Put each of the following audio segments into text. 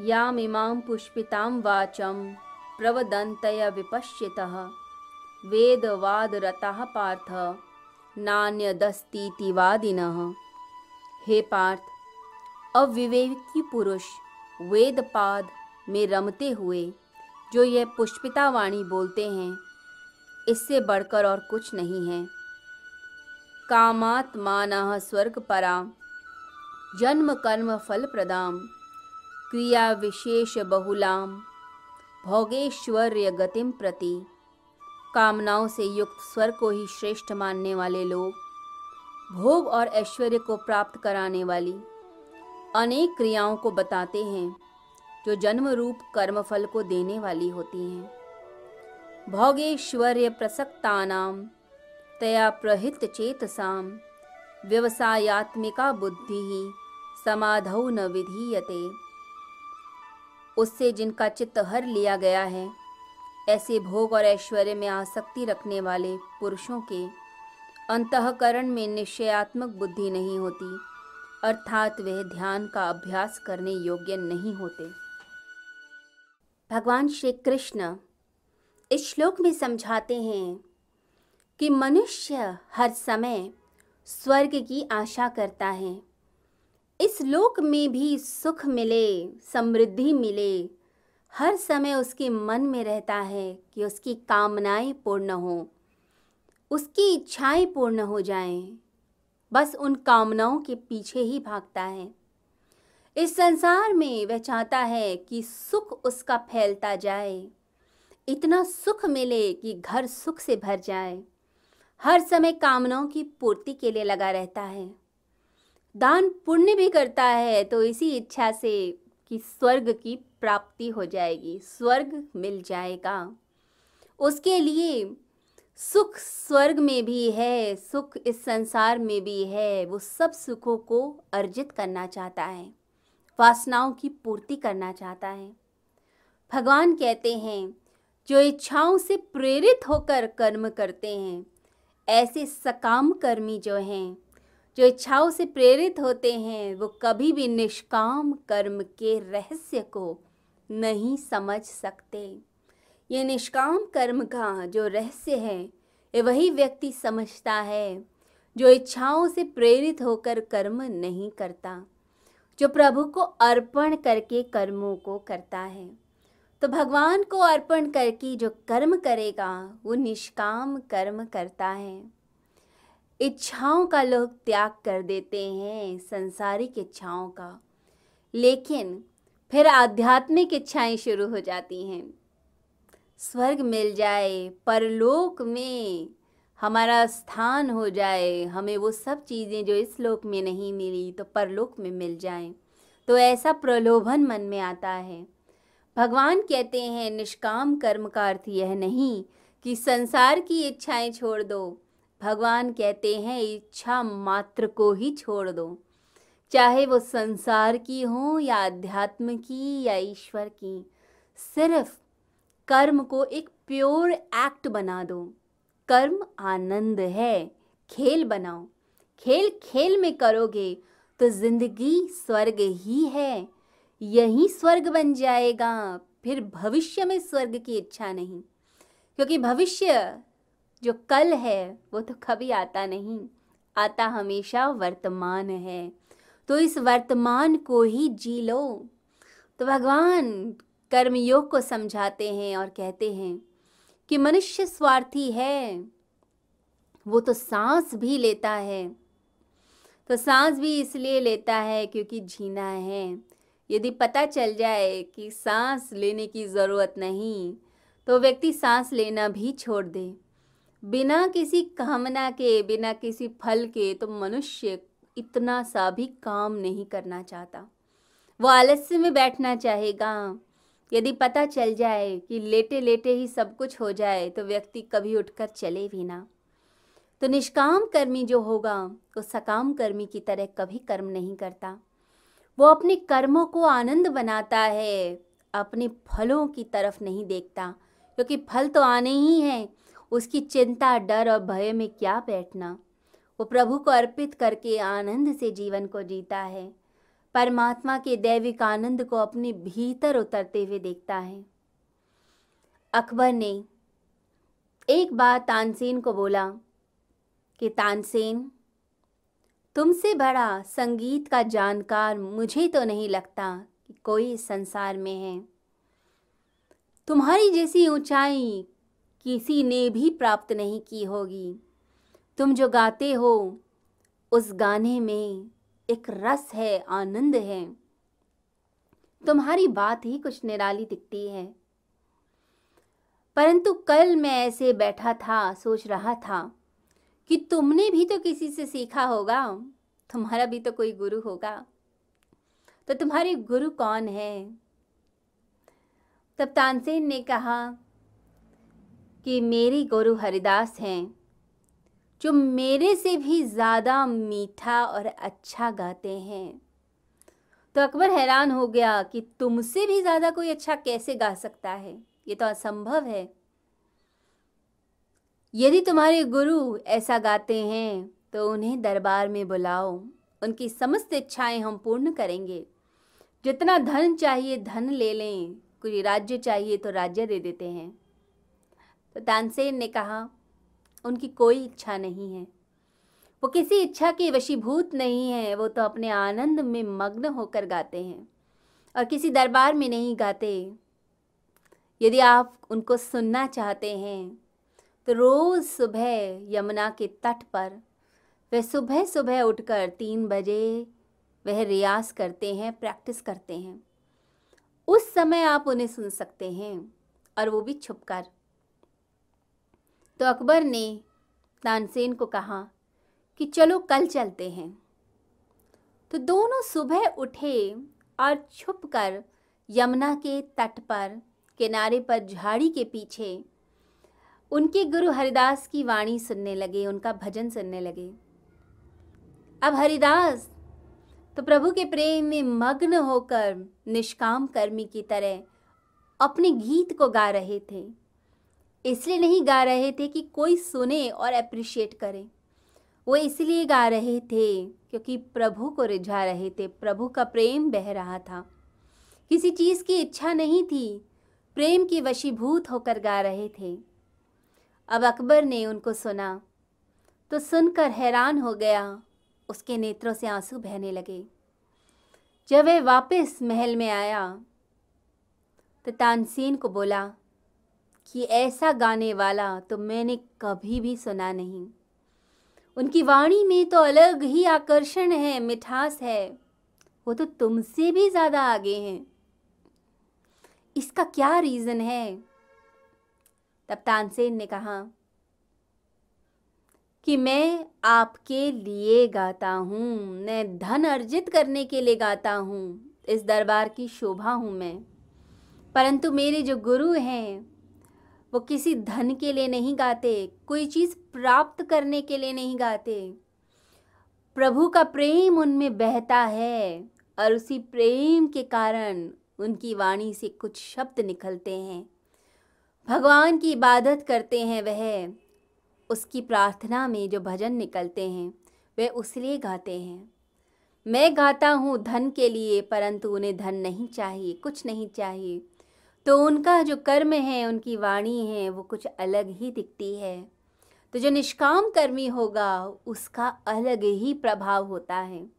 यामिमां पुष्पितां वाचं प्रवदन्तय विपश्यतः। वेदवादरताः पार्थ नान्यदस्तीति वादिनः हे पार्थ, अविवेकी पुरुष, वेदपाद में रमते हुए, जो यह पुष्पिता वाणी बोलते हैं, इससे बढ़कर और कुछ नहीं है। कामात्मान स्वर्ग परा जन्म कर्म फल प्रदाम क्रिया विशेष बहुलाम। भोगेश्वर्य गतिम प्रति। कामनाओं से युक्त स्वर को ही श्रेष्ठ मानने वाले लोग। भोग और ऐश्वर्य को प्राप्त कराने वाली। अनेक क्रियाओं को बताते हैं, जो जन्म रूप कर्मफल को देने वाली होती हैं। भोगेश्वर्य प्रसक्तानाम तया प्रहित चेतसाम व्यवसायत्मिका बुद्धि ही समाधौ न विधीयते। उससे जिनका चित्त हर लिया गया है, ऐसे भोग और ऐश्वर्य में आसक्ति रखने वाले पुरुषों के अंतकरण में निश्चयात्मक बुद्धि नहीं होती, अर्थात वह ध्यान का अभ्यास करने योग्य नहीं होते। भगवान श्री कृष्ण इस श्लोक में समझाते हैं कि मनुष्य हर समय स्वर्ग की आशा करता है। इस लोक में भी सुख मिले समृद्धि मिले। हर समय उसके मन में रहता है कि उसकी कामनाएँ पूर्ण हो उसकी इच्छाएँ पूर्ण हो जाएँ, बस उन कामनाओं के पीछे ही भागता है। इस संसार में वह चाहता है कि सुख उसका फैलता जाए। इतना सुख मिले कि घर सुख से भर जाए। हर समय कामनाओं की पूर्ति के लिए लगा रहता है। दान पुण्य भी करता है तो इसी इच्छा से कि स्वर्ग की प्राप्ति हो जाएगी, स्वर्ग मिल जाएगा। उसके लिए सुख स्वर्ग में भी है, सुख इस संसार में भी है, वो सब सुखों को अर्जित करना चाहता है, वासनाओं की पूर्ति करना चाहता है। भगवान कहते हैं, जो इच्छाओं से प्रेरित होकर कर्म करते हैं, ऐसे सकाम कर्मी जो हैं जो इच्छाओं से प्रेरित होते हैं, वो कभी भी निष्काम कर्म के रहस्य को नहीं समझ सकते। ये निष्काम कर्म का जो रहस्य है, ये वही व्यक्ति समझता है, जो इच्छाओं से प्रेरित होकर कर्म नहीं करता, जो प्रभु को अर्पण करके कर्मों को करता है। तो भगवान को अर्पण करके जो कर्म करेगा, वो निष्काम कर्म करता है। इच्छाओं का लोग त्याग कर देते हैं, संसारिक इच्छाओं का। लेकिन फिर आध्यात्मिक इच्छाएँ शुरू हो जाती हैं। स्वर्ग मिल जाए, परलोक में हमारा स्थान हो जाए, हमें वो सब चीज़ें जो इस लोक में नहीं मिली तो परलोक में मिल जाएँ। तो ऐसा प्रलोभन मन में आता है। भगवान कहते हैं, निष्काम कर्म का अर्थ यह नहीं कि संसार की इच्छाएँ छोड़ दो। भगवान कहते हैं, इच्छा मात्र को ही छोड़ दो। चाहे वो संसार की हो या अध्यात्म की या ईश्वर की, सिर्फ़ कर्म को एक प्योर एक्ट बना दो। कर्म आनंद है, खेल बनाओ। खेल खेल में करोगे तो ज़िंदगी स्वर्ग ही है। यही स्वर्ग बन जाएगा, फिर भविष्य में स्वर्ग की इच्छा नहीं। क्योंकि भविष्य जो कल है, वो तो कभी आता नहीं। आता हमेशा वर्तमान है। तो इस वर्तमान को ही जी लो। तो भगवान कर्मयोग को समझाते हैं और कहते हैं कि मनुष्य स्वार्थी है, वो तो सांस भी लेता है। तो सांस भी इसलिए लेता है क्योंकि जीना है। यदि पता चल जाए कि सांस लेने की ज़रूरत नहीं तो व्यक्ति सांस लेना भी छोड़ दे। बिना किसी कामना के, बिना किसी फल के तो मनुष्य इतना सा भी काम नहीं करना चाहता। वो आलस्य में बैठना चाहेगा। यदि पता चल जाए कि लेटे लेटे ही सब कुछ हो जाए तो व्यक्ति कभी उठकर चले भी ना। तो निष्काम कर्मी जो होगा, वो सकाम कर्मी की तरह कभी कर्म नहीं करता। वो अपने कर्मों को आनंद बनाता है, अपने फलों की तरफ़ नहीं देखता। क्योंकि फल तो आने ही हैं उसकी चिंता, डर और भय में क्या बैठना? वो प्रभु को अर्पित करके आनंद से जीवन को जीता है। परमात्मा के दैविक आनंद को अपने भीतर उतरते हुए देखता है। अकबर ने एक बार तानसेन को बोला कि, तानसेन, तुमसे बड़ा संगीत का जानकार मुझे तो नहीं लगता कि कोई संसार में है। तुम्हारी जैसी ऊंचाई किसी ने भी प्राप्त नहीं की होगी। तुम जो गाते हो, उस गाने में एक रस है, आनंद है। तुम्हारी बात ही कुछ निराली दिखती है। परंतु कल मैं ऐसे बैठा था, सोच रहा था कि तुमने भी तो किसी से सीखा होगा, तुम्हारा भी तो कोई गुरु होगा। तो तुम्हारे गुरु कौन है? तब तानसेन ने कहा कि मेरी गुरु हरिदास हैं, जो मेरे से भी ज़्यादा मीठा और अच्छा गाते हैं। तो अकबर हैरान हो गया कि तुमसे भी ज़्यादा कोई अच्छा कैसे गा सकता है? ये तो असंभव है। यदि तुम्हारे गुरु ऐसा गाते हैं तो उन्हें दरबार में बुलाओ। उनकी समस्त इच्छाएँ हम पूर्ण करेंगे। जितना धन चाहिए, धन ले लें। कोई राज्य चाहिए तो राज्य दे देते हैं। तो तानसेन ने कहा, उनकी कोई इच्छा नहीं है। वो किसी इच्छा के वशीभूत नहीं है, वो तो अपने आनंद में मग्न होकर गाते हैं और किसी दरबार में नहीं गाते। यदि आप उनको सुनना चाहते हैं तो रोज़ सुबह यमुना के तट पर वह सुबह सुबह उठकर तीन बजे वह रियाज करते हैं, प्रैक्टिस करते हैं। उस समय आप उन्हें सुन सकते हैं और वो भी छुपकर तो अकबर ने तानसेन को कहा कि चलो कल चलते हैं। तो दोनों सुबह उठे और छुपकर यमुना के तट पर, किनारे पर झाड़ी के पीछे उनके गुरु हरिदास की वाणी सुनने लगे, उनका भजन सुनने लगे। अब हरिदास तो प्रभु के प्रेम में मग्न होकर, निष्काम कर्मी की तरह अपने गीत को गा रहे थे। इसलिए नहीं गा रहे थे कि कोई सुने और अप्रिशिएट करे। वो इसलिए गा रहे थे क्योंकि प्रभु को रिझा रहे थे, प्रभु का प्रेम बह रहा था। किसी चीज़ की इच्छा नहीं थी, प्रेम की वशीभूत होकर गा रहे थे। अब अकबर ने उनको सुना तो सुनकर हैरान हो गया, उसके नेत्रों से आँसू बहने लगे। जब वह वापस महल में आया तो तानसेन को बोला कि ऐसा गाने वाला तो मैंने कभी भी सुना नहीं। उनकी वाणी में तो अलग ही आकर्षण है, मिठास है। वो तो तुमसे भी ज़्यादा आगे हैं। इसका क्या रीज़न है? तब तानसेन ने कहा, कि मैं आपके लिए गाता हूँ, मैं धन अर्जित करने के लिए गाता हूँ, इस दरबार की शोभा हूँ मैं। परंतु मेरे जो गुरु हैं वो किसी धन के लिए नहीं गाते, कोई चीज़ प्राप्त करने के लिए नहीं गाते। प्रभु का प्रेम उनमें बहता है और उसी प्रेम के कारण उनकी वाणी से कुछ शब्द निकलते हैं। भगवान की इबादत करते हैं वह, उसकी प्रार्थना में जो भजन निकलते हैं, वे उसलिए गाते हैं। मैं गाता हूँ धन के लिए, परंतु उन्हें धन नहीं चाहिए, कुछ नहीं चाहिए। तो उनका जो कर्म है, उनकी वाणी है, वो कुछ अलग ही दिखती है। तो जो निष्काम कर्मी होगा, उसका अलग ही प्रभाव होता है।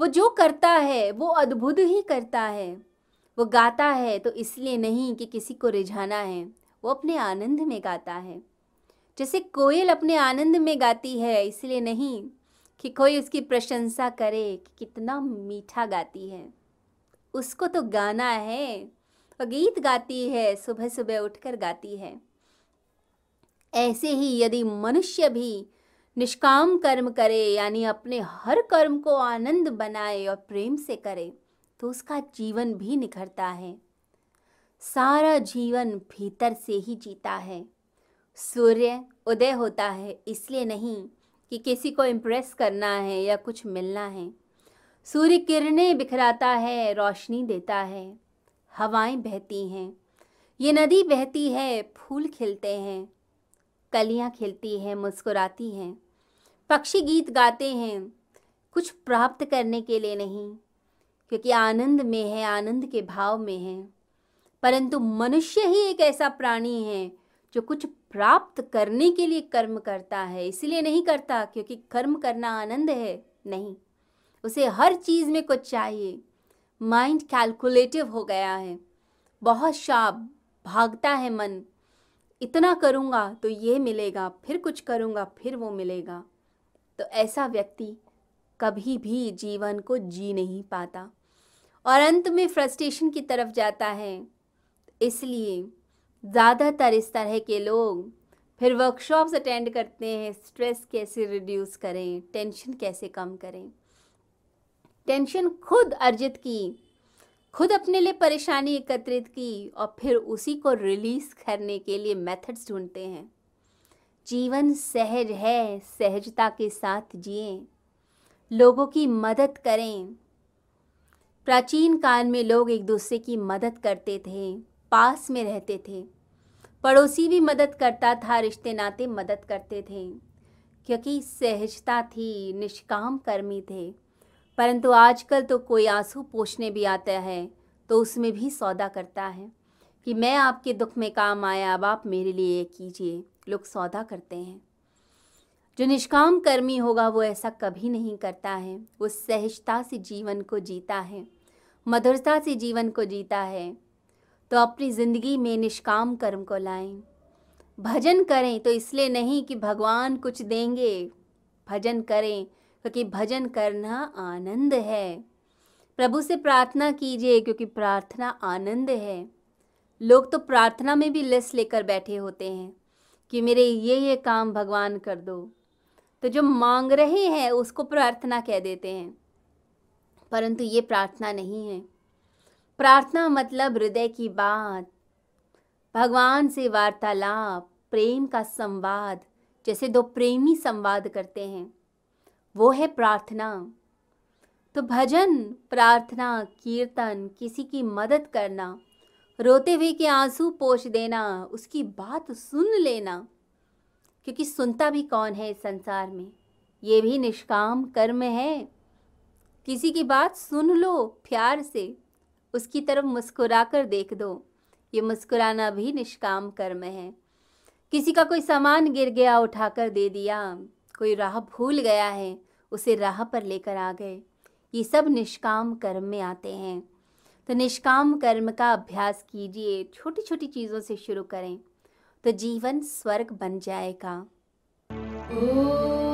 वो जो करता है, वो अद्भुत ही करता है। वो गाता है तो इसलिए नहीं कि किसी को रिझाना है। वो अपने आनंद में गाता है। जैसे कोयल अपने आनंद में गाती है, इसलिए नहीं कि कोई उसकी प्रशंसा करे कि कितना मीठा गाती है। उसको तो गाना है। गीत गाती है, सुबह सुबह उठकर गाती है। ऐसे ही यदि मनुष्य भी निष्काम कर्म करे, यानी अपने हर कर्म को आनंद बनाए और प्रेम से करे तो उसका जीवन भी निखरता है। सारा जीवन भीतर से ही जीता है। सूर्य उदय होता है, इसलिए नहीं कि किसी को इम्प्रेस करना है या कुछ मिलना है। सूर्य किरणें बिखराता है, रोशनी देता है। हवाएँ बहती हैं। ये नदी बहती है, फूल खिलते हैं, कलियाँ खिलती हैं, मुस्कुराती हैं। पक्षी गीत गाते हैं, कुछ प्राप्त करने के लिए नहीं, क्योंकि आनंद में है, आनंद के भाव में है। परंतु मनुष्य ही एक ऐसा प्राणी है, जो कुछ प्राप्त करने के लिए कर्म करता है, इसलिए नहीं करता, क्योंकि कर्म करना आनंद है, नहीं। उसे हर चीज़ में कुछ चाहिए। माइंड कैलकुलेटिव हो गया है। बहुत शाप, भागता है मन। इतना करूँगा तो ये मिलेगा, फिर कुछ करूँगा, फिर वो मिलेगा। तो ऐसा व्यक्ति कभी भी जीवन को जी नहीं पाता। और अंत में फ्रस्ट्रेशन की तरफ़ जाता है। इसलिए ज़्यादातर इस तरह के लोग फिर वर्कशॉप्स अटेंड करते हैं स्ट्रेस कैसे रिड्यूस करें टेंशन कैसे कम करें। टेंशन खुद अर्जित की, खुद अपने लिए परेशानी एकत्रित की और फिर उसी को रिलीज़ करने के लिए मेथड्स ढूंढते हैं। जीवन सहज है, सहजता के साथ जिए, लोगों की मदद करें। प्राचीन काल में लोग एक दूसरे की मदद करते थे, पास में रहते थे। पड़ोसी भी मदद करता था, रिश्ते नाते मदद करते थे, क्योंकि सहजता थी, निष्काम कर्मी थे। परंतु आजकल तो कोई आँसू पोछने भी आता है तो उसमें भी सौदा करता है कि मैं आपके दुख में काम आया, अब आप मेरे लिए कीजिए। लोग सौदा करते हैं। जो निष्काम कर्मी होगा, वो ऐसा कभी नहीं करता है। वो सहजता से जीवन को जीता है, मधुरता से जीवन को जीता है। तो अपनी ज़िंदगी में निष्काम कर्म को लाएँ। भजन करें तो इसलिए नहीं कि भगवान कुछ देंगे। भजन करें क्योंकि भजन करना आनंद है। प्रभु से प्रार्थना कीजिए क्योंकि प्रार्थना आनंद है। लोग तो प्रार्थना में भी लिस्ट लेकर बैठे होते हैं कि मेरे ये ये काम भगवान कर दो। तो जो मांग रहे हैं उसको प्रार्थना कह देते हैं। परंतु ये प्रार्थना नहीं है। प्रार्थना मतलब हृदय की बात, भगवान से वार्तालाप, प्रेम का संवाद, जैसे दो प्रेमी संवाद करते हैं। वो है प्रार्थना। तो भजन, प्रार्थना, कीर्तन, किसी की मदद करना, रोते हुए के आँसू पोछ देना, उसकी बात सुन लेना, क्योंकि सुनता भी कौन है इस संसार में? ये भी निष्काम कर्म है। किसी की बात सुन लो प्यार से, उसकी तरफ़ मुस्कुरा कर देख दो। ये मुस्कुराना भी निष्काम कर्म है। किसी का कोई सामान गिर गया, उठाकर दे दिया, कोई राह भूल गया है उसे राह पर लेकर आ गए। ये सब निष्काम कर्म में आते हैं। तो निष्काम कर्म का अभ्यास कीजिए छोटी छोटी चीज़ों से शुरू करें। तो जीवन स्वर्ग बन जाएगा। ओ